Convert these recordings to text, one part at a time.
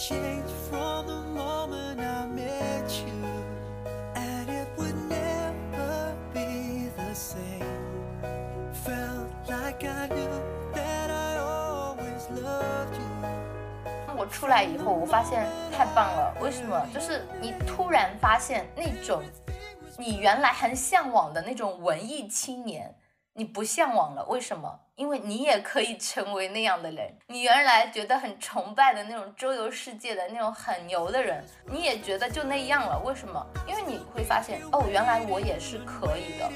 change from the moment I met you, and it would never be the same. Felt like I knew that I always loved you. 我出来以后，我发现太棒了。为什么？就是你突然发现那种你原来很向往的那种文艺青年，你不向往了。为什么？因为你也可以成为那样的人。你原来觉得很崇拜的那种周游世界的那种很牛的人，你也觉得就那样了。为什么？因为你会发现，哦，原来我也是可以的。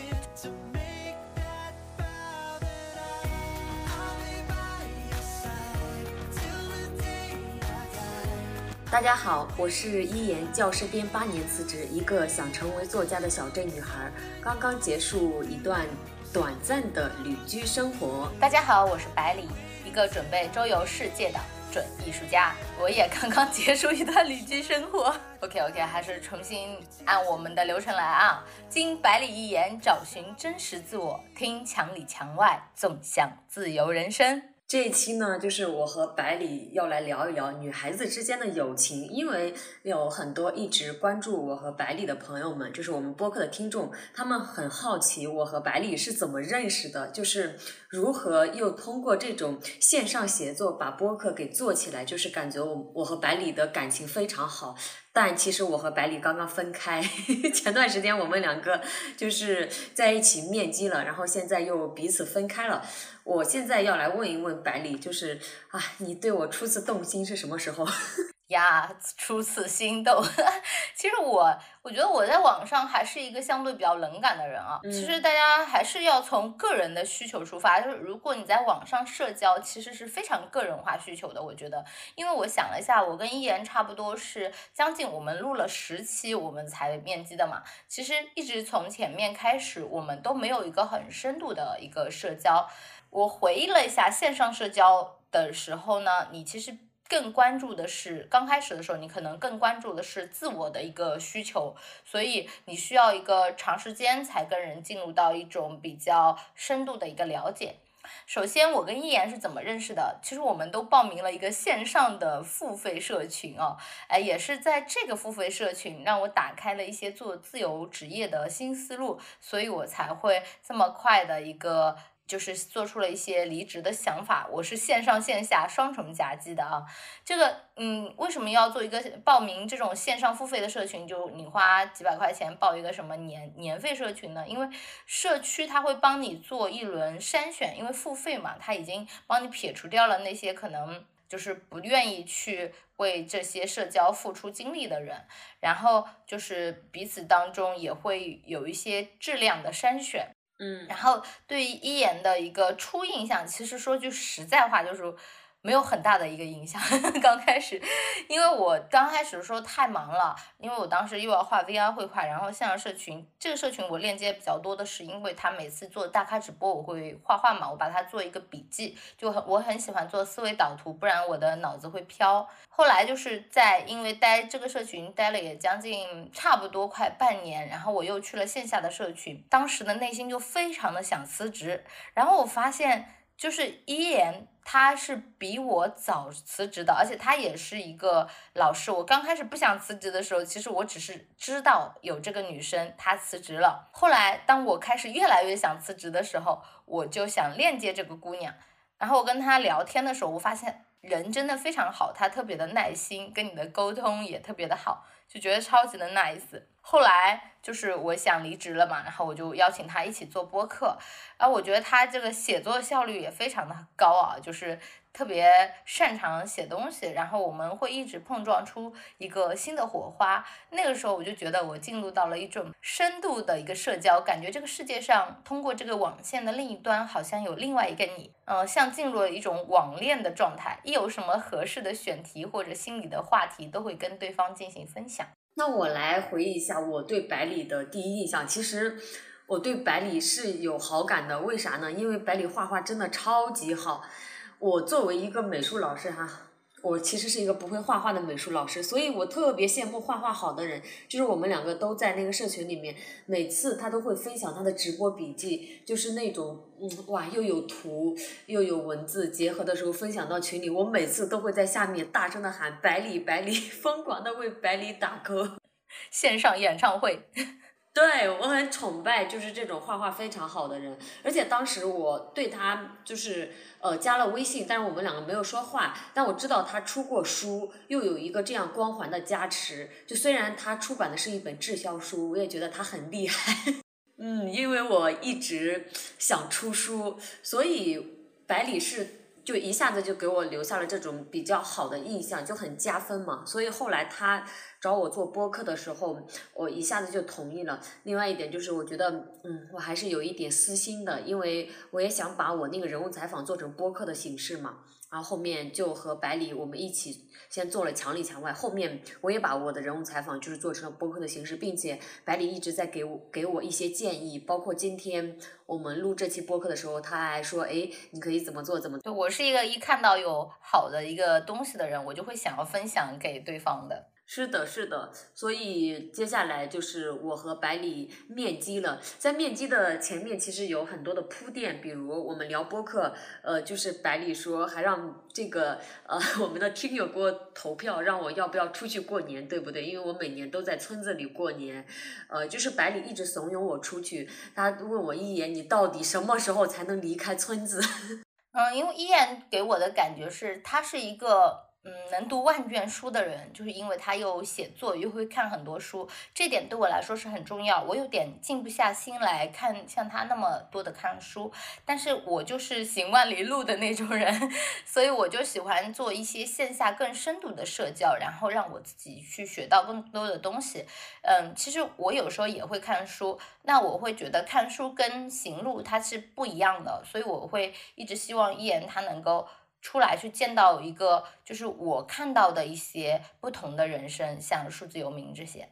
大家好，我是一言教师编八年辞职，一个想成为作家的小镇女孩，刚刚结束一段短暂的旅居生活。大家好，我是百里，一个准备周游世界的准艺术家。我也刚刚结束一段旅居生活。OK OK，还是重新按我们的流程来啊。经百里一言，找寻真实自我，听墙里墙外，纵享自由人生。这一期呢，就是我和百里要来聊一聊女孩子之间的友情，因为有很多一直关注我和百里的朋友们，就是我们播客的听众，他们很好奇我和百里是怎么认识的，就是如何又通过这种线上协作把播客给做起来，就是感觉我我和百里的感情非常好。但其实我和百里刚刚分开，前段时间我们两个就是在一起面基了，然后现在又彼此分开了。我现在要来问一问百里，就是啊，你对我初次动心是什么时候？呀，初次心动。其实我，我觉得我在网上还是一个相对比较冷感的人啊。嗯其实大家还是要从个人的需求出发，就是如果你在网上社交，其实是非常个人化需求的。我觉得，因为我想了一下，我跟一言差不多是将近我们录了十期，我们才面基的嘛。其实一直从前面开始，我们都没有一个很深度的一个社交。我回忆了一下线上社交的时候呢，你其实更关注的是刚开始的时候，你可能更关注的是自我的一个需求，所以你需要一个长时间才跟人进入到一种比较深度的一个了解。首先，我跟一言是怎么认识的？其实我们都报名了一个线上的付费社群哦，哎，也是在这个付费社群让我打开了一些做自由职业的新思路，所以我才会这么快的一个就是做出了一些离职的想法。我是线上线下双重夹击的啊。这个，嗯，为什么要做一个报名这种线上付费的社群？就你花几百块钱报一个什么年年费社群呢？因为社区它会帮你做一轮筛选，因为付费嘛，它已经帮你撇除掉了那些可能就是不愿意去为这些社交付出精力的人，然后就是彼此当中也会有一些质量的筛选。嗯。然后对于一言的一个初印象，其实说句实在话，就是没有很大的一个影响。刚开始，因为我刚开始的时候太忙了，因为我当时又要画 VR 绘画，然后线上社群这个社群我链接比较多的是，因为他每次做大咖直播，我会画画嘛，我把它做一个笔记，就很我很喜欢做思维导图，不然我的脑子会飘。后来就是在因为待这个社群待了也将近差不多快半年，然后我又去了线下的社群，当时的内心就非常的想辞职，然后我发现就是一言他是比我早辞职的，而且他也是一个老师。我刚开始不想辞职的时候，其实我只是知道有这个女生她辞职了。后来当我开始越来越想辞职的时候，我就想链接这个姑娘。然后我跟她聊天的时候，我发现人真的非常好，她特别的耐心，跟你的沟通也特别的好，就觉得超级的 nice。后来就是我想离职了嘛，然后我就邀请他一起做播客，然后我觉得他这个写作效率也非常的高啊，就是特别擅长写东西，然后我们会一直碰撞出一个新的火花。那个时候我就觉得我进入到了一种深度的一个社交，感觉这个世界上通过这个网线的另一端好像有另外一个你，呃，像进入了一种网恋的状态。一有什么合适的选题或者心里的话题，都会跟对方进行分享。那我来回忆一下我对百里的第一印象。其实我对百里是有好感的，为啥呢？因为百里画画真的超级好。我作为一个美术老师哈，我其实是一个不会画画的美术老师，所以我特别羡慕画画好的人。就是我们两个都在那个社群里面，每次他都会分享他的直播笔记，就是那种嗯哇又有图又有文字结合的时候分享到群里，我每次都会在下面大声的喊百里百里，疯狂的为百里打 call。线上演唱会。对我很崇拜，就是这种画画非常好的人，而且当时我对他就是呃加了微信，但是我们两个没有说话，但我知道他出过书，又有一个这样光环的加持，就虽然他出版的是一本滞销书，我也觉得他很厉害。嗯，因为我一直想出书，所以百里是。就一下子就给我留下了这种比较好的印象，就很加分嘛。所以后来他找我做播客的时候，我一下子就同意了。另外一点就是，我觉得，嗯，我还是有一点私心的，因为我也想把我那个人物采访做成播客的形式嘛。然后后面就和百里我们一起先做了墙里墙外，后面我也把我的人物采访就是做成了播客的形式，并且百里一直在给我给我一些建议，包括今天我们录这期播客的时候，他还说，哎，你可以怎么做怎么。对我是一个一看到有好的一个东西的人，我就会想要分享给对方的。是的，是的，所以接下来就是我和百里面基了。在面基的前面，其实有很多的铺垫，比如我们聊播客，呃，就是百里说还让这个呃 我们的听友给我投票，让我要不要出去过年，对不对？因为我每年都在村子里过年，呃，就是百里一直怂恿我出去。他问我一言，你到底什么时候才能离开村子？嗯，因为一言给我的感觉是，他是一个。嗯，能读万卷书的人，就是因为他又写作又会看很多书，这点对我来说是很重要。我有点静不下心来看像他那么多的看书，但是我就是行万里路的那种人，所以我就喜欢做一些线下更深度的社交，然后让我自己去学到更多的东西。嗯，其实我有时候也会看书，那我会觉得看书跟行路它是不一样的，所以我会一直希望一言他能够。出来去见到一个，就是我看到的一些不同的人生，像数字游民这些。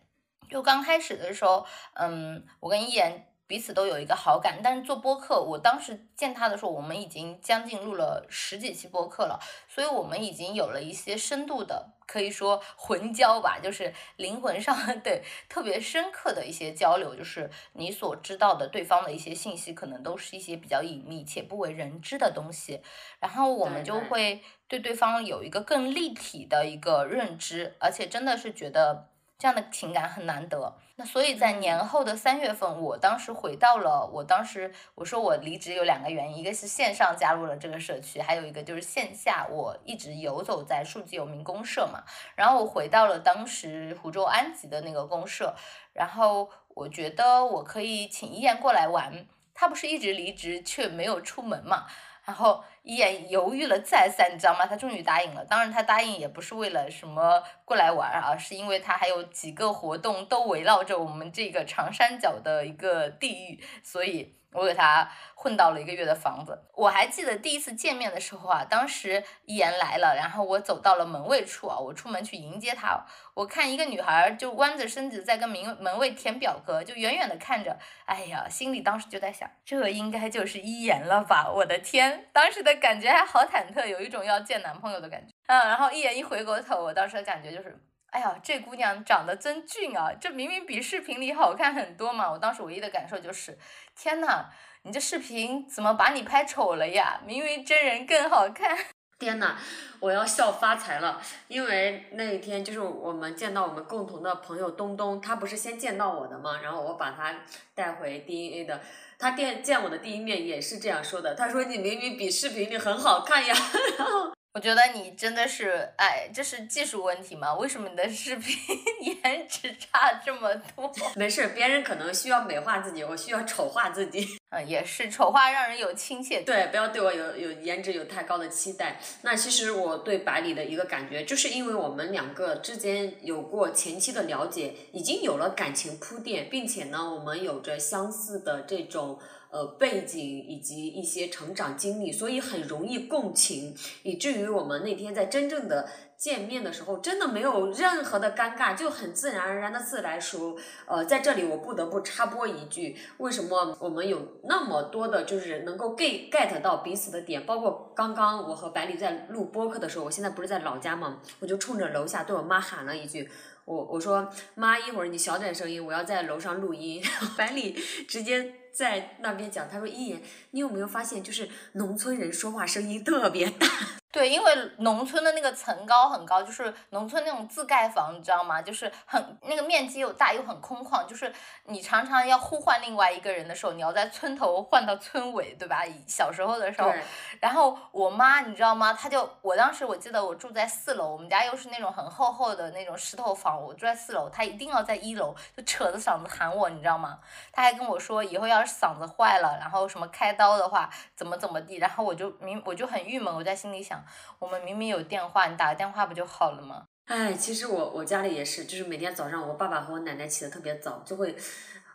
就刚开始的时候，嗯，我跟一言。彼此都有一个好感，但是做播客，我当时见他的时候，我们已经将近录了十几期播客了，所以我们已经有了一些深度的，可以说 魂交吧，就是灵魂上 对特别深刻的一些交流，就是你所知道的对方的一些信息，可能都是一些比较隐秘且不为人知的东西，然后我们就会对对方有一个更立体的一个认知，而且真的是觉得。这样的情感很难得，那所以在年后的三月份，我当时回到了，我当时我说我离职有两个原因，一个是线上加入了这个社区，还有一个就是线下我一直游走在数字游民公社嘛，然后我回到了当时湖州安吉的那个公社，然后我觉得我可以请一言过来玩，他不是一直离职却没有出门嘛。然后一眼犹豫了再三，你知道吗？他终于答应了。当然，他答应也不是为了什么过来玩啊，是因为他还有几个活动都围绕着我们这个长三角的一个地域，所以。我给他混到了一个月的房子。我还记得第一次见面的时候啊，当时一言来了，然后我走到了门卫处啊，我出门去迎接他。我看一个女孩就弯着身子在跟门门卫填表格，就远远的看着。哎呀，心里当时就在想，这应该就是一言了吧？我的天，当时的感觉还好忐忑，有一种要见男朋友的感觉。嗯，然后一眼一回过头，我当时的感觉就是。哎呀，这姑娘长得真俊啊！这明明比视频里好看很多嘛！我当时唯一的感受就是，天呐，你这视频怎么把你拍丑了呀？明明真人更好看。天呐，我要笑发财了！因为那一天就是我们见到我们共同的朋友东东，他不是先见到我的吗，然后我把他带回 DNA 的，他见见我的第一面也是这样说的，他说你明明比视频里很好看呀，然后。我觉得你真的是，哎，这是技术问题吗？为什么你的视频 颜值差这么多？没事，别人可能需要美化自己，我需要丑化自己。嗯，也是，丑化让人有亲切。对，不要对我有有颜值有太高的期待。那其实我对百里的一个感觉，就是因为我们两个之间有过前期的了解，已经有了感情铺垫，并且呢，我们有着相似的这种。呃，背景以及一些成长经历，所以很容易共情，以至于我们那天在真正的见面的时候真的没有任何的尴尬，就很自然而然的自来熟。呃，在这里我不得不插播一句，为什么我们有那么多的，就是能够 get get 到彼此的点？包括刚刚我和百里在录播客的时候，我现在不是在老家嘛，我就冲着楼下对我妈喊了一句。我我说妈，一会儿你小点声音，我要在楼上录音。百里直接在那边讲，他说一言，你有没有发现，就是农村人说话声音特别大。对，因为农村的那个层高很高，就是农村那种自盖房，你知道吗？就是很那个面积又大又很空旷，就是你常常要呼唤另外一个人的时候，你要在村头换到村尾，对吧？小时候的时候，然后我妈你知道吗？她就我当时我记得我住在四楼，我们家又是那种很厚厚的那种石头房，我住在四楼，她一定要在一楼就扯着嗓子喊我，你知道吗？她还跟我说以后要是嗓子坏了，然后什么开刀的话怎么怎么地，然后我就明我就很郁闷，我在心里想。我们明明有电话，你打个电话不就好了吗？哎，其实我我家里也是，就是每天早上我爸爸和我奶奶起的特别早，就会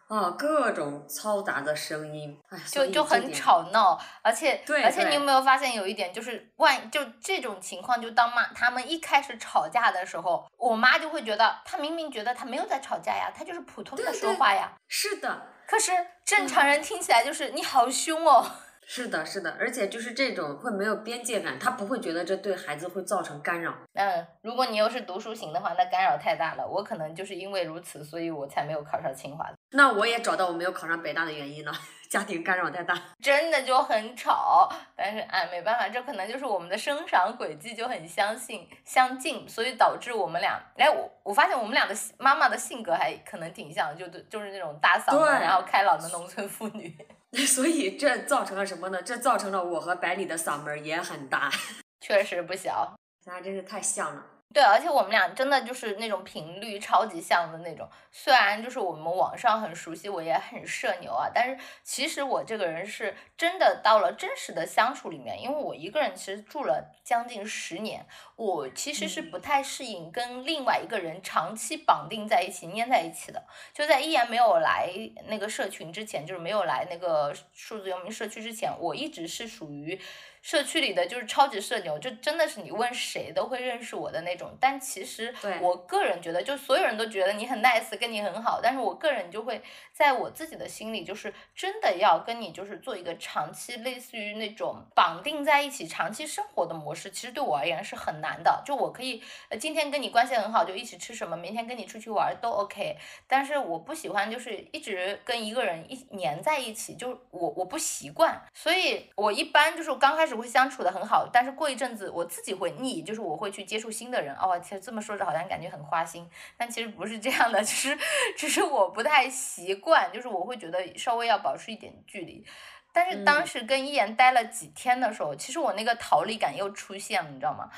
啊各种嘈杂的声音，哎，就就很吵闹，而且对，而且你有没有发现有一点，就是万就这种情况，就当妈他们一开始吵架的时候，我妈就会觉得，她明明觉得她没有在吵架呀，她就是普通的说话呀，是的，可是正常人听起来就是你好凶哦。是的，是的，而且就是这种会没有边界感，他不会觉得这对孩子会造成干扰。嗯，如果你又是读书型的话，那干扰太大了。我可能就是因为如此，所以我才没有考上清华。那我也找到我没有考上北大的原因了，家庭干扰太大，真的就很吵。但是哎，没办法，这可能就是我们的生长轨迹就很相信相近，所以导致我们俩，哎，我我发现我们俩的妈妈的性格还可能挺像，就就是那种大嗓门，然后开朗的农村妇女。所以这造成了什么呢？这造成了我和百里的嗓门也很大，确实不小，咱俩真是太像了。对，而且我们俩真的就是那种频率超级像的那种。虽然就是我们网上很熟悉，我也很社牛啊，但是其实我这个人是真的到了真实的相处里面，因为我一个人其实住了将近十年，我其实是不太适应跟另外一个人长期绑定在一起、粘在一起的。就在依然没有来那个社群之前，就是没有来那个数字游民社区之前，我一直是属于。社区里的就是超级社牛，就真的是你问谁都会认识我的那种。但其实我个人觉得，就所有人都觉得你很 nice，跟你很好。但是我个人就会在我自己的心里，就是真的要跟你就是做一个长期类似于那种绑定在一起、长期生活的模式。其实对我而言是很难的。就我可以今天跟你关系很好，就一起吃什么，明天跟你出去玩都 OK。但是我不喜欢就是一直跟一个人一粘在一起，就我我不习惯。所以我一般就是刚开始。会相处的很好，但是过一阵子我自己会腻，就是我会去接触新的人。哦，其实这么说着好像感觉很花心，但其实不是这样的，只是只是我不太习惯，就是我会觉得稍微要保持一点距离。但是当时跟一言待了几天的时候，其实我那个逃离感又出现了，你知道吗？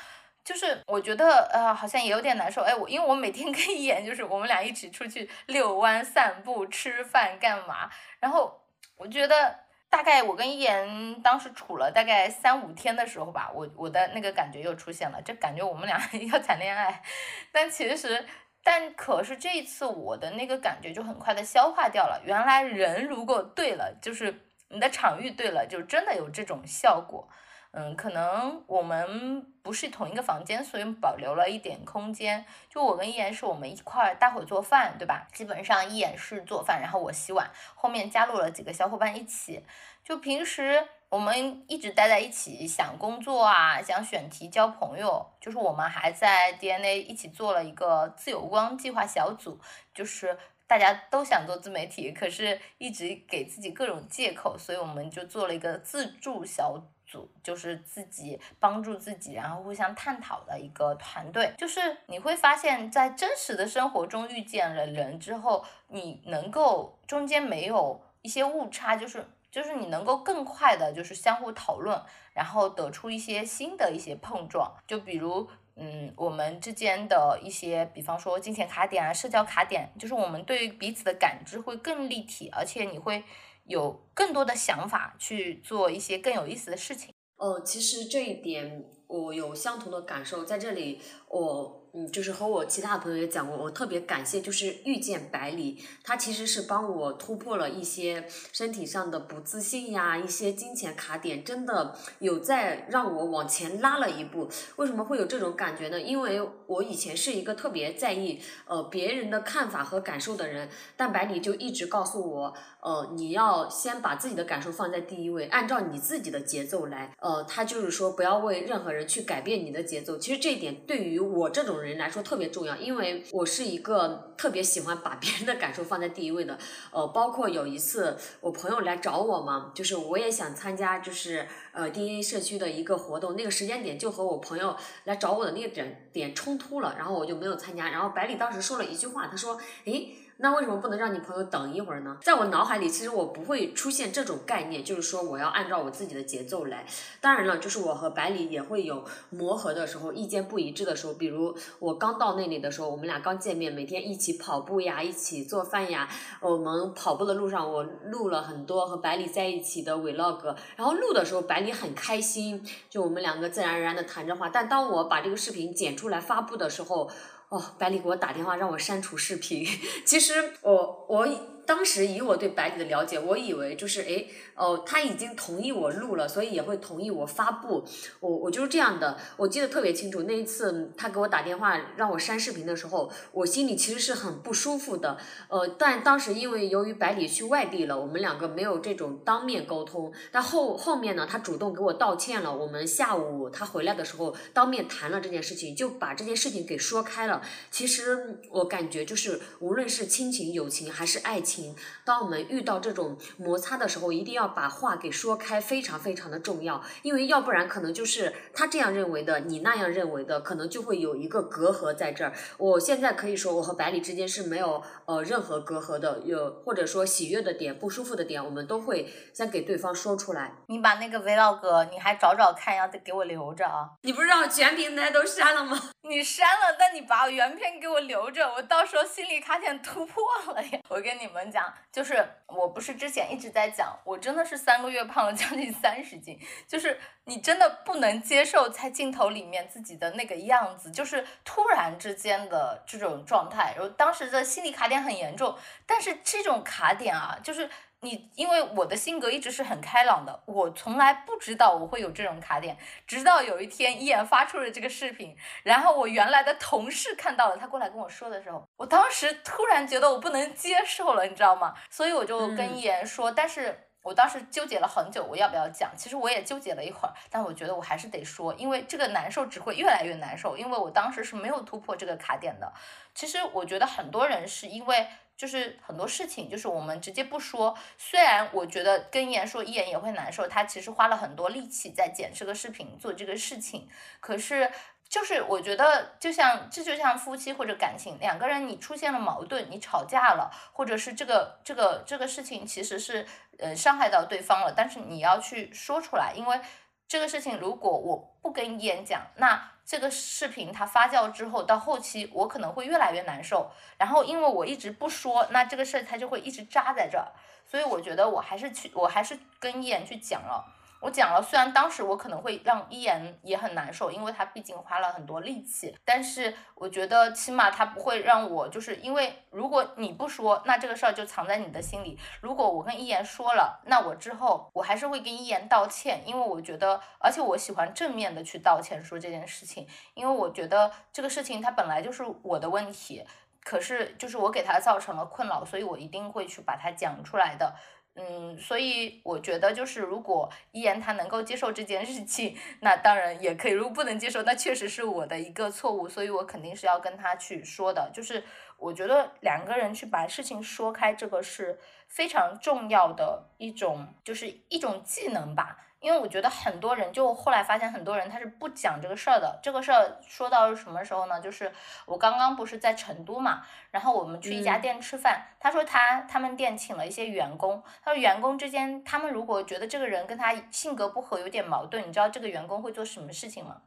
就是我觉得呃好像也有点难受。哎，我因为我每天 跟一言就是我们俩一起出去遛弯、散步、吃饭干嘛，然后我觉得。大概我跟一言当时处了大概三五天的时候吧，我我的那个感觉又出现了，就感觉我们俩 要谈恋爱，但其实，但可是这一次我的那个感觉就很快的消化掉了。原来人如果对了，就是你的场域对了，就真的有这种效果。嗯，可能我们不是同一个房间，所以保留了一点空间。就我跟一言是我们一块儿待会儿做饭，对吧？基本上一言是做饭，然后我洗碗，后面加入了几个小伙伴一起。就平时我们一直待在一起，想工作啊，想选题、交朋友。就是我们还在 DNA 一起做了一个自由光计划小组，就是大家都想做自媒体，可是一直给自己各种借口，所以我们就做了一个自助小。组就是自己帮助自己，然后互相探讨的一个团队。就是你会发现在真实的生活中遇见了人之后，你能够中间没有一些误差，就是就是你能够更快的，就是相互讨论，然后得出一些新的一些碰撞。就比如，嗯，我们之间的一些，比方说金钱卡点啊、社交卡点，就是我们对彼此的感知会更立体，而且你会。有更多的想法去做一些更有意思的事情。哦，其实这一点我有相同的感受，在这里我嗯，就是和我其他朋友也讲过，我特别感谢，就是遇见百里，他其实是帮我突破了一些身体上的不自信呀，一些金钱卡点，真的有在让我往前拉了一步。为什么会有这种感觉呢？因为我以前是一个特别在意呃别人的看法和感受的人，但百里就一直告诉我，呃，你要先把自己的感受放在第一位，按照你自己的节奏来。呃，他就是说不要为任何人去改变你的节奏。其实这一点对于我这种。人来说特别重要，因为我是一个特别喜欢把别人的感受放在第一位的。呃，包括有一次我朋友来找我嘛，就是我也想参加，就是呃 DNA 社区的一个活动，那个时间点就和我朋友来找我的那个点点冲突了，然后我就没有参加。然后百里当时说了一句话，他说：“诶。”那为什么不能让你朋友等一会儿呢？在我脑海里，其实我不会出现这种概念，就是说我要按照我自己的节奏来。当然了，就是我和百里也会有磨合的时候，意见不一致的时候。比如我刚到那里的时候，我们俩刚见面，每天一起跑步呀，一起做饭呀。我们跑步的路上，我录了很多和百里在一起的 vlog，然后录的时候，百里很开心，就我们两个自然而然的谈着话。但当我把这个视频剪出来发布的时候，哦，百里给我打电话让我删除视频。其实我我当时以我对百里的了解，我以为就是哎。哦，他已经同意我录了，所以也会同意我发布。我我就是这样的，我记得特别清楚。那一次他给我打电话让我删视频的时候，我心里其实是很不舒服的。呃，但当时因为由于百里去外地了，我们两个没有这种当面沟通。但后后面呢，他主动给我道歉了。我们下午他回来的时候，当面谈了这件事情，就把这件事情给说开了。其实我感觉就是，无论是亲情、友情还是爱情，当我们遇到这种摩擦的时候，一定要。把话给说开非常非常的重要，因为要不然可能就是他这样认为的，你那样认为的，可能就会有一个隔阂在这儿。我现在可以说，我和百里之间是没有呃任何隔阂的，有或者说喜悦的点、不舒服的点，我们都会先给对方说出来。你把那个 vlog 你还找找看，要得给我留着啊！你不是让全平台都删了吗？你删了，但你把原片给我留着，我到时候心里卡点突破了呀！我跟你们讲，就是我不是之前一直在讲，我真的。是三个月胖了 将近三十斤，就是你真的不能接受在镜头里面自己的那个样子，就是突然之间的这种状态。然后当时的心理卡点很严重，但是这种卡点啊，就是你因为我的性格一直是很开朗的，我从来不知道我会有这种卡点，直到有一天一言发出了这个视频，然后我原来的同事看到了，他过来跟我说的时候，我当时突然觉得我不能接受了，你知道吗？所以我就跟一言说，但是。我当时纠结了很久，我要不要讲？其实我也纠结了一会儿，但我觉得我还是得说，因为这个难受只会越来越难受。因为我当时是没有突破这个卡点的。其实我觉得很多人是因为就是很多事情，就是我们直接不说。虽然我觉得跟言说，一言也会难受，他其实花了很多力气在剪这个视频做这个事情，可是。就是我觉得，就像这就像夫妻或者感情两个人，你出现了矛盾，你吵架了，或者是这个这个这个事情其实是呃伤害到对方了，但是你要去说出来，因为这个事情如果我不跟一言讲，那这个视频它发酵之后到后期我可能会越来越难受，然后因为我一直不说，那这个事儿它就会一直扎在这儿，所以我觉得我还是去，我还是跟艺人去讲了。我讲了，虽然当时我可能会让一言也很难受，因为他毕竟花了很多力气，但是我觉得起码他不会让我，就是因为如果你不说，那这个事儿就藏在你的心里。如果我跟一言说了，那我之后我还是会跟一言道歉，因为我觉得，而且我喜欢正面的去道歉说这件事情，因为我觉得这个事情它本来就是我的问题，可是就是我给他造成了困扰，所以我一定会去把它讲出来的。嗯，所以我觉得就是，如果一言他能够接受这件事情，那当然也可以；如果不能接受，那确实是我的一个错误，所以我肯定是要跟他去说的。就是我觉得两个人去把事情说开，这个是非常重要的一种，就是一种技能吧。因为我觉得很多人就后来发现，很多人他是不讲这个事儿的。这个事儿说到什么时候呢？就是我刚刚不是在成都嘛，然后我们去一家店吃饭，他说他他们店请了一些员工，他说员工之间他们如果觉得这个人跟他性格不合，有点矛盾，你知道这个员工会做什么事情吗？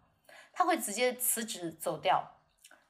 他会直接辞职走掉。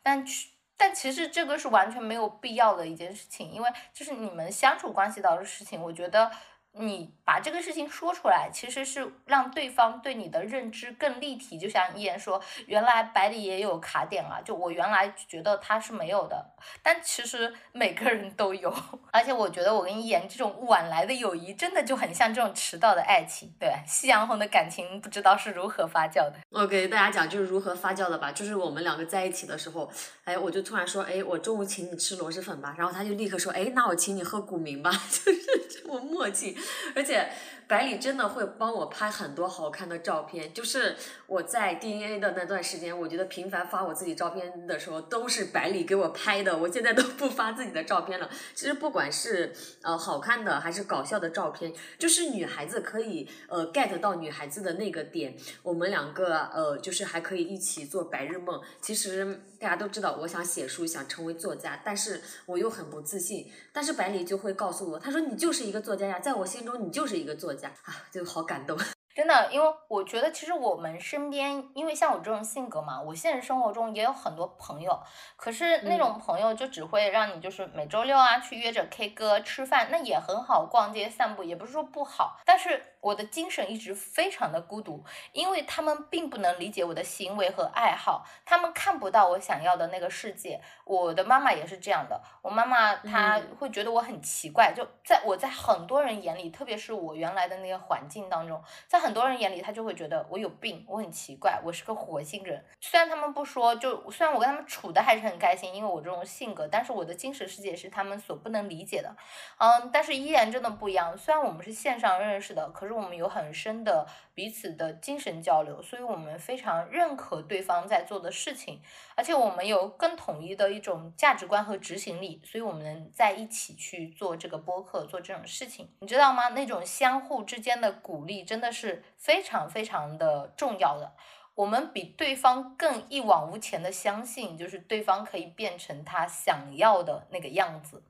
但去但其实这个是完全没有必要的一件事情，因为就是你们相处关系到的事情，我觉得。你把这个事情说出来，其实是让对方对你的认知更立体。就像一言说，原来百里也有卡点啊，就我原来觉得他是没有的，但其实每个人都有。而且我觉得我跟一言这种晚来的友谊，真的就很像这种迟到的爱情。对，夕阳红的感情不知道是如何发酵的。我给大家讲就是如何发酵的吧，就是我们两个在一起的时候，哎，我就突然说，哎，我中午请你吃螺蛳粉吧，然后他就立刻说，哎，那我请你喝古茗吧，就是这么默契。而且百里真的会帮我拍很多好看的照片，就是我在 DNA 的那段时间，我觉得频繁发我自己照片的时候，都是百里给我拍的。我现在都不发自己的照片了。其实不管是呃好看的还是搞笑的照片，就是女孩子可以呃 get 到女孩子的那个点，我们两个呃就是还可以一起做白日梦。其实大家都知道，我想写书，想成为作家，但是我又很不自信。但是百里就会告诉我，他说你就是一个作家呀，在我心中你就是一个作家 啊，就好感动。真的，因为我觉得其实我们身边，因为像我这种性格嘛，我现实生活中也有很多朋友，可是那种朋友就只会让你就是每周六啊去约着 K 歌吃饭，那也很好，逛街散步也不是说不好，但是。我的精神一直非常的孤独，因为他们并不能理解我的行为和爱好，他们看不到我想要的那个世界。我的妈妈也是这样的，我妈妈她会觉得我很奇怪，就在我在很多人眼里，特别是我原来的那个环境当中，在很多人眼里，她就会觉得我有病，我很奇怪，我是个火星人。虽然他们不说，就虽然我跟他们处的还是很开心，因为我这种性格，但是我的精神世界是他们所不能理解的。嗯，但是依然真的不一样。虽然我们是线上认识的，可是。我们有很深的彼此的精神交流，所以我们非常认可对方在做的事情，而且我们有更统一的一种价值观和执行力，所以我们能在一起去做这个播客，做这种事情，你知道吗？那种相互之间的鼓励真的是非常非常的重要的。我们比对方更一往无前的相信，就是对方可以变成他想要的那个样子。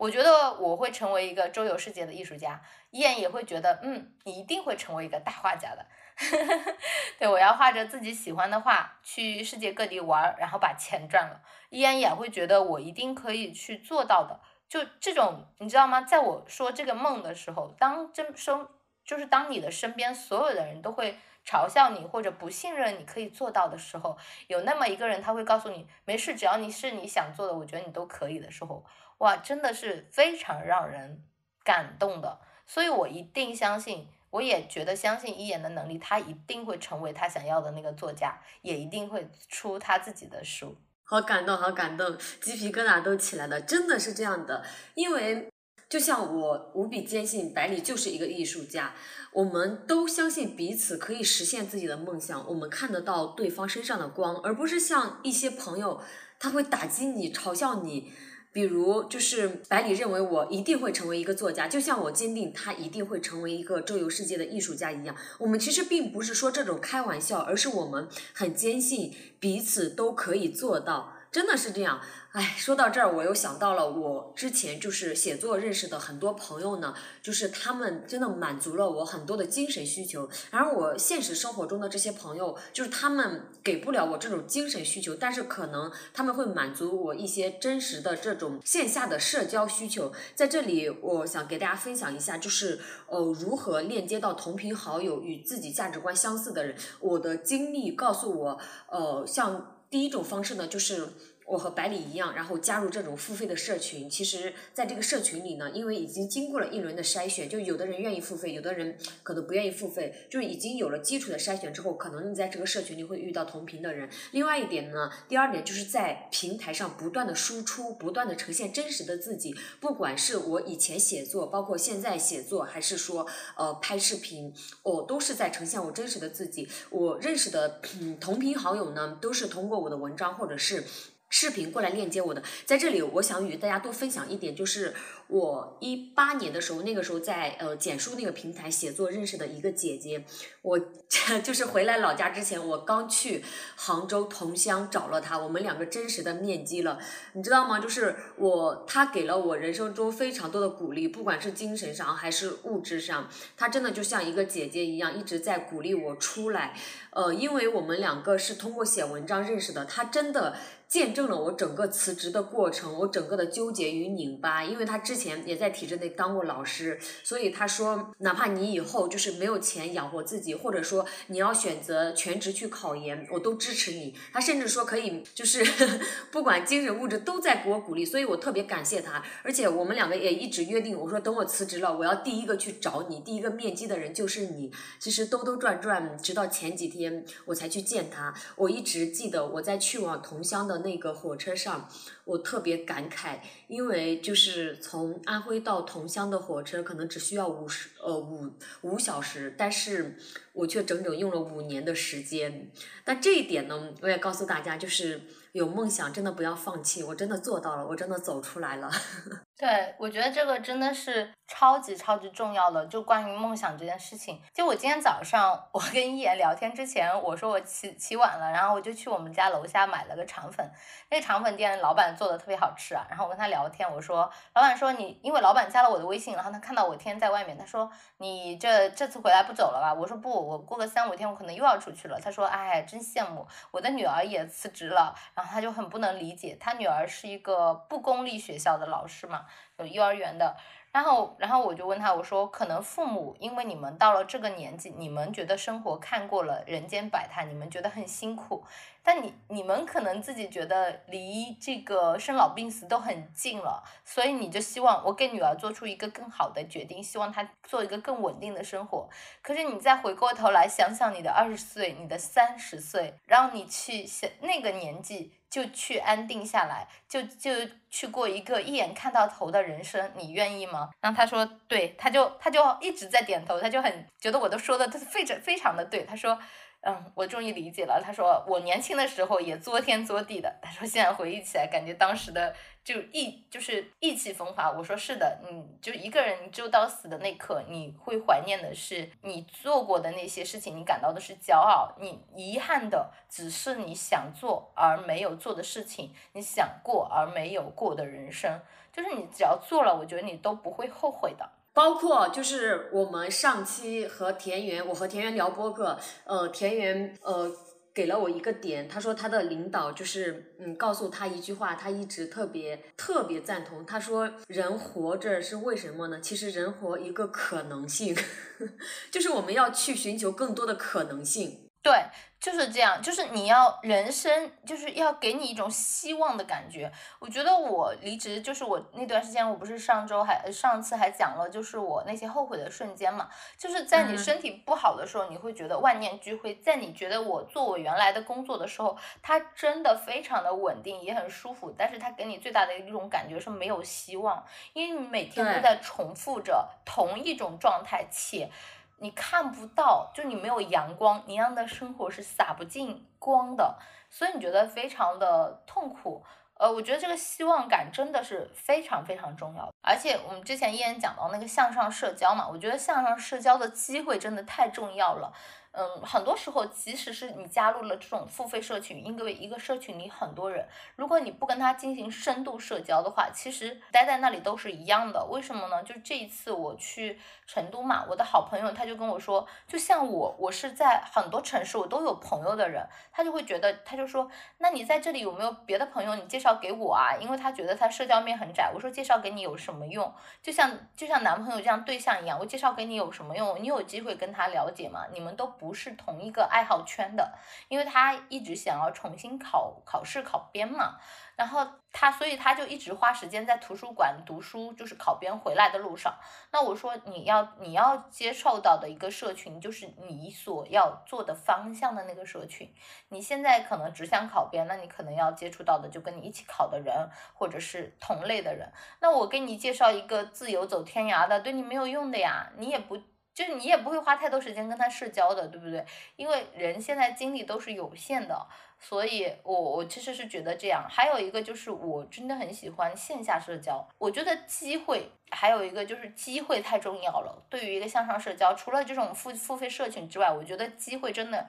我觉得我会成为一个周游世界的艺术家，依然也会觉得，嗯，你一定会成为一个大画家的。对我要画着自己喜欢的画去世界各地玩，然后把钱赚了。依然也会觉得我一定可以去做到的。就这种，你知道吗？在我说这个梦的时候，当真生就是当你的身边所有的人都会嘲笑你或者不信任你可以做到的时候，有那么一个人他会告诉你，没事，只要你是你想做的，我觉得你都可以的时候。哇，真的是非常让人感动的，所以我一定相信，我也觉得相信一言的能力，他一定会成为他想要的那个作家，也一定会出他自己的书。好感动，好感动，鸡皮疙瘩都起来了，真的是这样的，因为就像我无比坚信百里就是一个艺术家，我们都相信彼此可以实现自己的梦想，我们看得到对方身上的光，而不是像一些朋友，他会打击你，嘲笑你。比如，就是百里认为我一定会成为一个作家，就像我坚定他一定会成为一个周游世界的艺术家一样。我们其实并不是说这种开玩笑，而是我们很坚信彼此都可以做到，真的是这样。哎，说到这儿，我又想到了我之前就是写作认识的很多朋友呢，就是他们真的满足了我很多的精神需求。然而我现实生活中的这些朋友，就是他们给不了我这种精神需求，但是可能他们会满足我一些真实的这种线下的社交需求。在这里，我想给大家分享一下，就是呃如何链接到同频好友与自己价值观相似的人。我的经历告诉我，呃，像第一种方式呢，就是。我和百里一样，然后加入这种付费的社群。其实，在这个社群里呢，因为已经经过了一轮的筛选，就有的人愿意付费，有的人可能不愿意付费，就是已经有了基础的筛选之后，可能你在这个社群里会遇到同频的人。另外一点呢，第二点就是在平台上不断的输出，不断的呈现真实的自己。不管是我以前写作，包括现在写作，还是说呃拍视频，我都是在呈现我真实的自己。我认识的同频好友呢，都是通过我的文章或者是。视频过来链接我的，在这里我想与大家多分享一点，就是我一八年的时候，那个时候在呃简书那个平台写作认识的一个姐姐，我 就是回来老家之前，我刚去杭州同乡找了她，我们两个真实的面基了，你知道吗？就是我她给了我人生中非常多的鼓励，不管是精神上还是物质上，她真的就像一个姐姐一样，一直在鼓励我出来。呃，因为我们两个是通过写文章认识的，她真的。见证了我整个辞职的过程，我整个的纠结与拧巴。因为他之前也在体制内当过老师，所以他说，哪怕你以后就是没有钱养活自己，或者说你要选择全职去考研，我都支持你。他甚至说可以，就是 不管精神物质都在给我鼓励，所以我特别感谢他。而且我们两个也一直约定，我说等我辞职了，我要第一个去找你，第一个面基的人就是你。其实兜兜转转，直到前几天我才去见他，我一直记得我在去往同乡的。那个火车上，我特别感慨，因为就是从安徽到桐乡的火车可能只需要五十呃五五小时，但是我却整整用了五年的时间。那这一点呢，我也告诉大家，就是有梦想真的不要放弃，我真的做到了，我真的走出来了。对，我觉得这个真的是超级超级重要的，就关于梦想这件事情。就我今天早上，我跟一言聊天之前，我说我起起晚了，然后我就去我们家楼下买了个肠粉，那个肠粉店老板做的特别好吃啊。然后我跟他聊天，我说，老板说你，因为老板加了我的微信，然后他看到我天天在外面，他说你这这次回来不走了吧？我说不，我过个三五天我可能又要出去了。他说，哎，真羡慕，我的女儿也辞职了。后他就很不能理解，他女儿是一个不公立学校的老师嘛。有幼儿园的，然后，然后我就问他，我说，可能父母因为你们到了这个年纪，你们觉得生活看过了人间百态，你们觉得很辛苦，但你你们可能自己觉得离这个生老病死都很近了，所以你就希望我给女儿做出一个更好的决定，希望她做一个更稳定的生活。可是你再回过头来想想你的二十岁，你的三十岁，让你去想那个年纪。就去安定下来，就就去过一个一眼看到头的人生，你愿意吗？然后他说，对，他就他就一直在点头，他就很觉得我都说的非常非常的对，他说。嗯，我终于理解了。他说我年轻的时候也作天作地的。他说现在回忆起来，感觉当时的就意就是意气风发。我说是的，嗯，就一个人就到死的那刻，你会怀念的是你做过的那些事情，你感到的是骄傲。你遗憾的只是你想做而没有做的事情，你想过而没有过的人生。就是你只要做了，我觉得你都不会后悔的。包括就是我们上期和田园，我和田园聊播客，呃，田园呃给了我一个点，他说他的领导就是嗯告诉他一句话，他一直特别特别赞同。他说人活着是为什么呢？其实人活一个可能性，就是我们要去寻求更多的可能性。对。就是这样，就是你要人生，就是要给你一种希望的感觉。我觉得我离职，就是我那段时间，我不是上周还上次还讲了，就是我那些后悔的瞬间嘛。就是在你身体不好的时候，你会觉得万念俱灰；在你觉得我做我原来的工作的时候，它真的非常的稳定，也很舒服。但是它给你最大的一种感觉是没有希望，因为你每天都在重复着同一种状态，且。你看不到，就你没有阳光，你样的生活是洒不进光的，所以你觉得非常的痛苦。呃，我觉得这个希望感真的是非常非常重要。而且我们之前依然讲到那个向上社交嘛，我觉得向上社交的机会真的太重要了。嗯，很多时候，即使是你加入了这种付费社群，因为一个社群里很多人，如果你不跟他进行深度社交的话，其实待在那里都是一样的。为什么呢？就这一次我去成都嘛，我的好朋友他就跟我说，就像我，我是在很多城市我都有朋友的人，他就会觉得，他就说，那你在这里有没有别的朋友？你介绍给我啊，因为他觉得他社交面很窄。我说介绍给你有什么用？就像就像男朋友这样对象一样，我介绍给你有什么用？你有机会跟他了解吗？你们都。不是同一个爱好圈的，因为他一直想要重新考考试考编嘛，然后他所以他就一直花时间在图书馆读书，就是考编回来的路上。那我说你要你要接受到的一个社群，就是你所要做的方向的那个社群。你现在可能只想考编，那你可能要接触到的就跟你一起考的人，或者是同类的人。那我给你介绍一个自由走天涯的，对你没有用的呀，你也不。就是你也不会花太多时间跟他社交的，对不对？因为人现在精力都是有限的，所以我我其实是觉得这样。还有一个就是我真的很喜欢线下社交，我觉得机会还有一个就是机会太重要了。对于一个向上社交，除了这种付付费社群之外，我觉得机会真的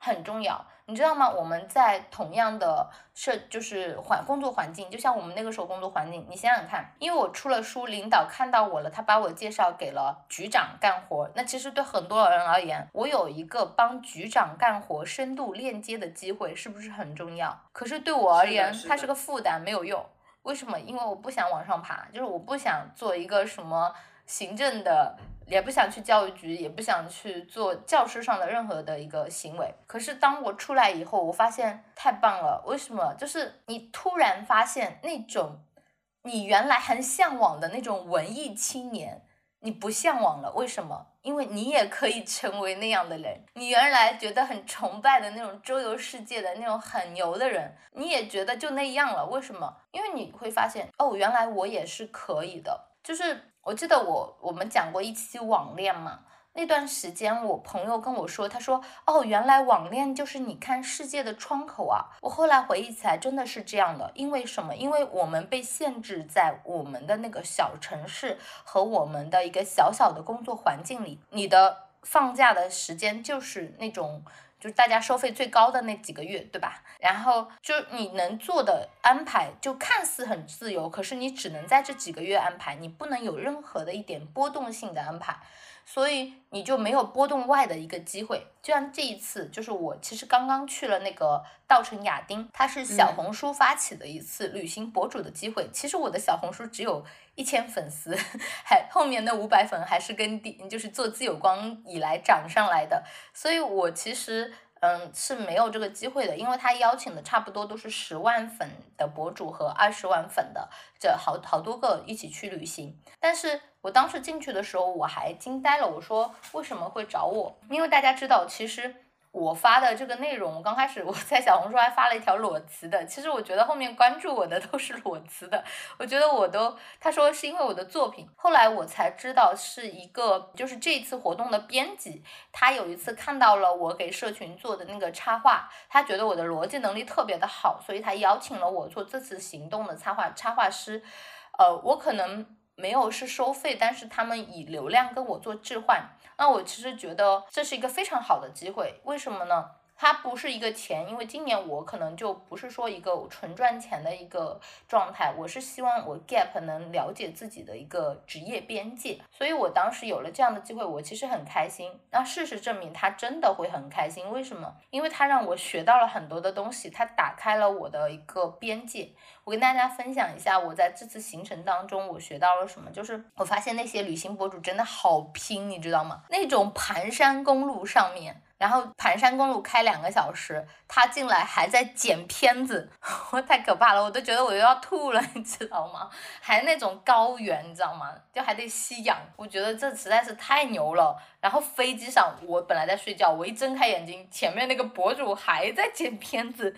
很重要。你知道吗？我们在同样的社，就是环工作环境，就像我们那个时候工作环境，你想想看，因为我出了书，领导看到我了，他把我介绍给了局长干活。那其实对很多人而言，我有一个帮局长干活、深度链接的机会，是不是很重要？可是对我而言，它是个负担，没有用。为什么？因为我不想往上爬，就是我不想做一个什么行政的。也不想去教育局，也不想去做教师上的任何的一个行为。可是当我出来以后，我发现太棒了。为什么？就是你突然发现那种你原来很向往的那种文艺青年，你不向往了。为什么？因为你也可以成为那样的人。你原来觉得很崇拜的那种周游世界的那种很牛的人，你也觉得就那样了。为什么？因为你会发现，哦，原来我也是可以的。就是。我记得我我们讲过一期网恋嘛，那段时间我朋友跟我说，他说哦，原来网恋就是你看世界的窗口啊。我后来回忆起来，真的是这样的。因为什么？因为我们被限制在我们的那个小城市和我们的一个小小的工作环境里，你的放假的时间就是那种。就是大家收费最高的那几个月，对吧？然后就你能做的安排，就看似很自由，可是你只能在这几个月安排，你不能有任何的一点波动性的安排。所以你就没有波动外的一个机会，就像这一次，就是我其实刚刚去了那个稻城亚丁，它是小红书发起的一次旅行博主的机会。其实我的小红书只有一千粉丝，还后面那五百粉还是跟第就是做自由光以来涨上来的，所以我其实。嗯，是没有这个机会的，因为他邀请的差不多都是十万粉的博主和二十万粉的，这好好多个一起去旅行。但是我当时进去的时候，我还惊呆了，我说为什么会找我？因为大家知道，其实。我发的这个内容，刚开始我 在小红书还发了一条裸辞的，其实我觉得后面关注我的都是裸辞的，我觉得我都他说是因为我的作品，后来我才知道是一个就是这次活动的编辑，他有一次看到了我给社群做的那个插画，他觉得我的逻辑能力特别的好，所以他邀请了我做这次行动的插画插画师，呃，我可能没有是收费，但是他们以流量跟我做置换。那我其实觉得这是一个非常好的机会，为什么呢？它不是一个钱，因为今年我可能就不是说一个纯赚钱的一个状态，我是希望我 gap 能了解自己的一个职业边界，所以我当时有了这样的机会，我其实很开心。那事实证明，他真的会很开心，为什么？因为他让我学到了很多的东西，他打开了我的一个边界。我跟大家分享一下，我在这次行程当中我学到了什么，就是我发现那些旅行博主真的好拼，你知道吗？那种盘山公路上面。然后盘山公路开两个小时，他进来还在剪片子，我太可怕了，我都觉得我又要吐了，你知道吗？还那种高原，你知道吗？就还得吸氧，我觉得这实在是太牛了。然后飞机上，我本来在睡觉，我一睁开眼睛，前面那个博主还在剪片子。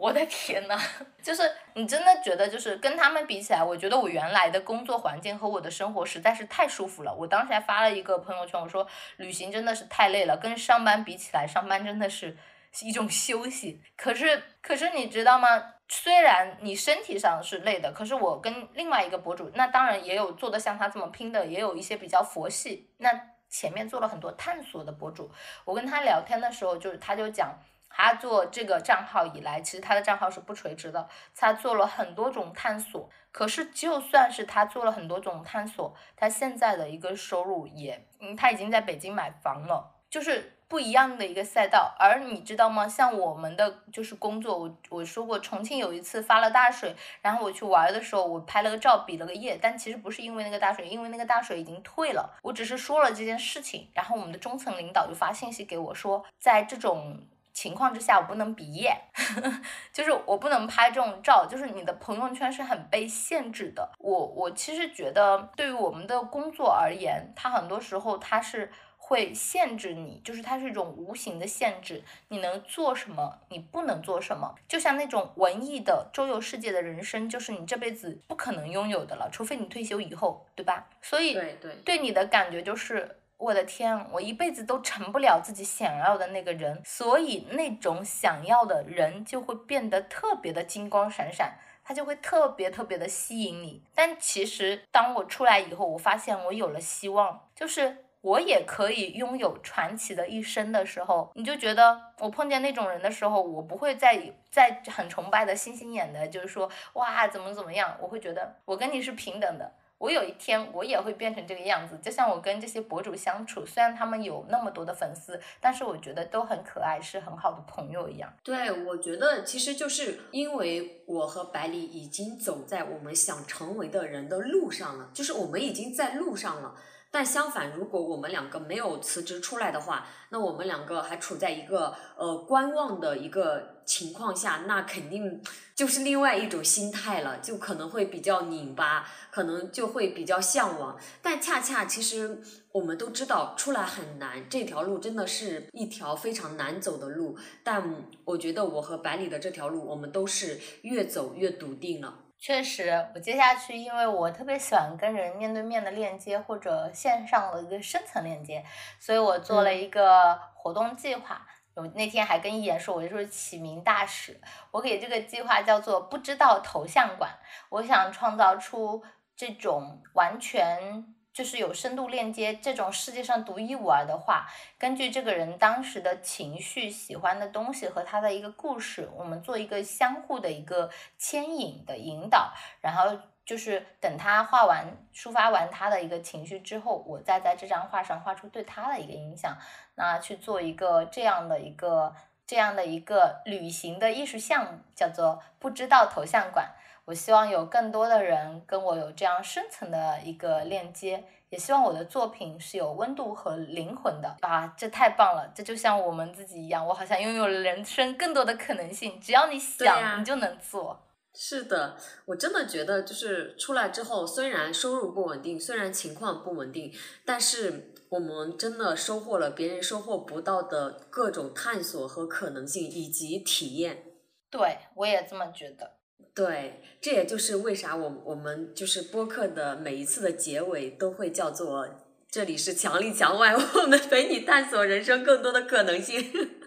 我的天呐，就是你真的觉得，就是跟他们比起来，我觉得我原来的工作环境和我的生活实在是太舒服了。我当时还发了一个朋友圈，我说旅行真的是太累了，跟上班比起来，上班真的是一种休息。可是，可是你知道吗？虽然你身体上是累的，可是我跟另外一个博主，那当然也有做的像他这么拼的，也有一些比较佛系。那前面做了很多探索的博主，我跟他聊天的时候，就是他就讲。他做这个账号以来，其实他的账号是不垂直的。他做了很多种探索，可是就算是他做了很多种探索，他现在的一个收入也，嗯，他已经在北京买房了，就是不一样的一个赛道。而你知道吗？像我们的就是工作，我我说过，重庆有一次发了大水，然后我去玩的时候，我拍了个照，比了个耶，但其实不是因为那个大水，因为那个大水已经退了。我只是说了这件事情，然后我们的中层领导就发信息给我说，在这种。情况之下，我不能毕业，就是我不能拍这种照，就是你的朋友圈是很被限制的。我我其实觉得，对于我们的工作而言，它很多时候它是会限制你，就是它是一种无形的限制，你能做什么，你不能做什么。就像那种文艺的周游世界的人生，就是你这辈子不可能拥有的了，除非你退休以后，对吧？所以对对，对你的感觉就是。我的天，我一辈子都成不了自己想要的那个人，所以那种想要的人就会变得特别的金光闪闪，他就会特别特别的吸引你。但其实当我出来以后，我发现我有了希望，就是我也可以拥有传奇的一生的时候，你就觉得我碰见那种人的时候，我不会再再很崇拜的星星眼的，就是说哇怎么怎么样，我会觉得我跟你是平等的。我有一天我也会变成这个样子，就像我跟这些博主相处，虽然他们有那么多的粉丝，但是我觉得都很可爱，是很好的朋友一样。对，我觉得其实就是因为我和百里已经走在我们想成为的人的路上了，就是我们已经在路上了。但相反，如果我们两个没有辞职出来的话，那我们两个还处在一个呃观望的一个情况下，那肯定就是另外一种心态了，就可能会比较拧巴，可能就会比较向往。但恰恰其实我们都知道出来很难，这条路真的是一条非常难走的路。但我觉得我和百里的这条路，我们都是越走越笃定了。确实，我接下去，因为我特别喜欢跟人面对面的链接，或者线上的一个深层链接，所以我做了一个活动计划。我那天还跟一言说，我就说起名大使，我给这个计划叫做“不知道头像馆”。我想创造出这种完全。就是有深度链接这种世界上独一无二的话，根据这个人当时的情绪、喜欢的东西和他的一个故事，我们做一个相互的一个牵引的引导，然后就是等他画完、抒发完他的一个情绪之后，我再在这张画上画出对他的一个影响，那去做一个这样的一个这样的一个旅行的艺术项目，叫做不知道头像馆。我希望有更多的人跟我有这样深层的一个链接，也希望我的作品是有温度和灵魂的啊！这太棒了，这就像我们自己一样，我好像拥有了人生更多的可能性，只要你想，你就能做。是的，我真的觉得就是出来之后，虽然收入不稳定，虽然情况不稳定，但是我们真的收获了别人收获不到的各种探索和可能性以及体验。对，我也这么觉得。对，这也就是为啥我我们就是播客的每一次的结尾都会叫做“这里是墙里墙外，我们陪你探索人生更多的可能性”。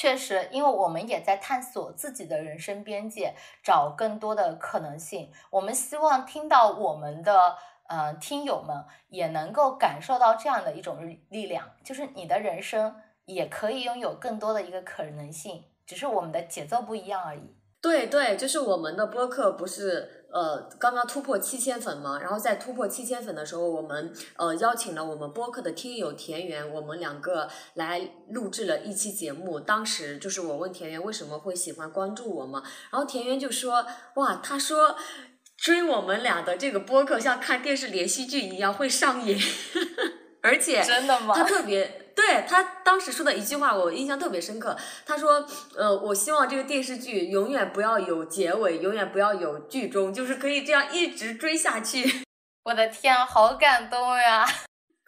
确实，因为我们也在探索自己的人生边界，找更多的可能性。我们希望听到我们的呃听友们也能够感受到这样的一种力量，就是你的人生也可以拥有更多的一个可能性，只是我们的节奏不一样而已。对对，就是我们的播客不是呃刚刚突破七千粉嘛？然后在突破七千粉的时候，我们呃邀请了我们播客的听友田园，我们两个来录制了一期节目。当时就是我问田园为什么会喜欢关注我嘛，然后田园就说哇，他说追我们俩的这个播客像看电视连续剧一样会上瘾，而且真的吗？他特别。对他当时说的一句话，我印象特别深刻。他说：“呃，我希望这个电视剧永远不要有结尾，永远不要有剧终，就是可以这样一直追下去。”我的天，好感动呀！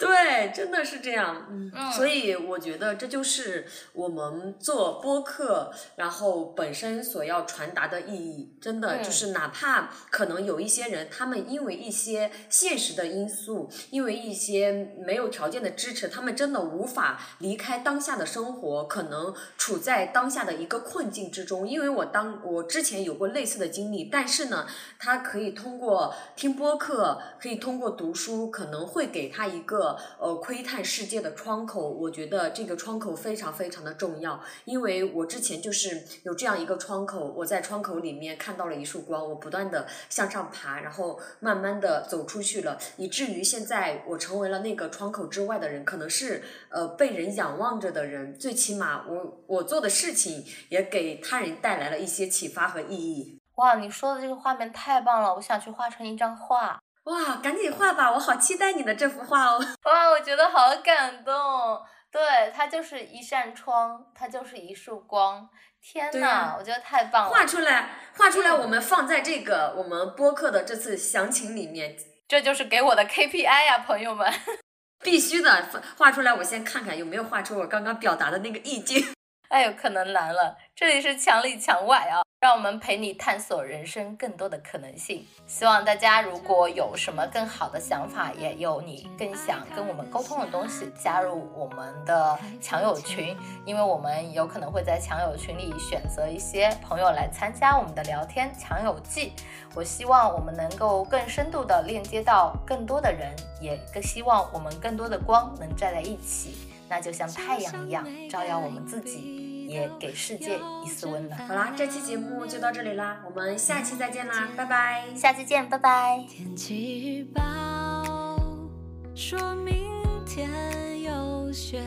对，真的是这样，嗯，所以我觉得这就是我们做播客，然后本身所要传达的意义，真的就是哪怕可能有一些人，他们因为一些现实的因素，因为一些没有条件的支持，他们真的无法离开当下的生活，可能处在当下的一个困境之中。因为我当我之前有过类似的经历，但是呢，他可以通过听播客，可以通过读书，可能会给他一个。呃，窥探世界的窗口，我觉得这个窗口非常非常的重要，因为我之前就是有这样一个窗口，我在窗口里面看到了一束光，我不断的向上爬，然后慢慢的走出去了，以至于现在我成为了那个窗口之外的人，可能是呃被人仰望着的人，最起码我我做的事情也给他人带来了一些启发和意义。哇，你说的这个画面太棒了，我想去画成一张画。哇，赶紧画吧，我好期待你的这幅画哦！哇，我觉得好感动。对，它就是一扇窗，它就是一束光。天呐，我觉得太棒了！画出来，画出来，我们放在这个我们播客的这次详情里面。这就是给我的 KPI 呀，朋友们！必须的，画出来，我先看看有没有画出我刚刚表达的那个意境。哎呦，可能难了。这里是墙里墙外啊。让我们陪你探索人生更多的可能性。希望大家如果有什么更好的想法，也有你更想跟我们沟通的东西，加入我们的强友群，因为我们有可能会在强友群里选择一些朋友来参加我们的聊天强友记。我希望我们能够更深度的链接到更多的人，也更希望我们更多的光能站在一起，那就像太阳一样照耀我们自己。也给世界一丝温暖。好啦，这期节目就到这里啦，我们下期再见啦，拜拜。下期见，拜拜。天气预报说明天有雪，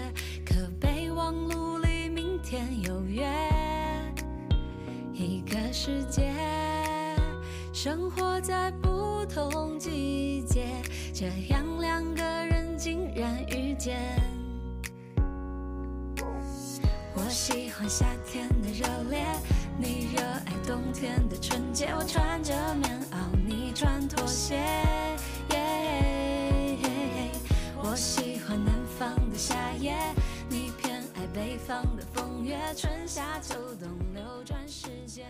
可备忘录里明天有约。一个世界，生活在不同季节，这样两个人竟然遇见。我喜欢夏天的热烈，你热爱冬天的纯洁。我穿着棉袄，你穿拖鞋。我喜欢南方的夏夜，你偏爱北方的风月。春夏秋冬流转时间。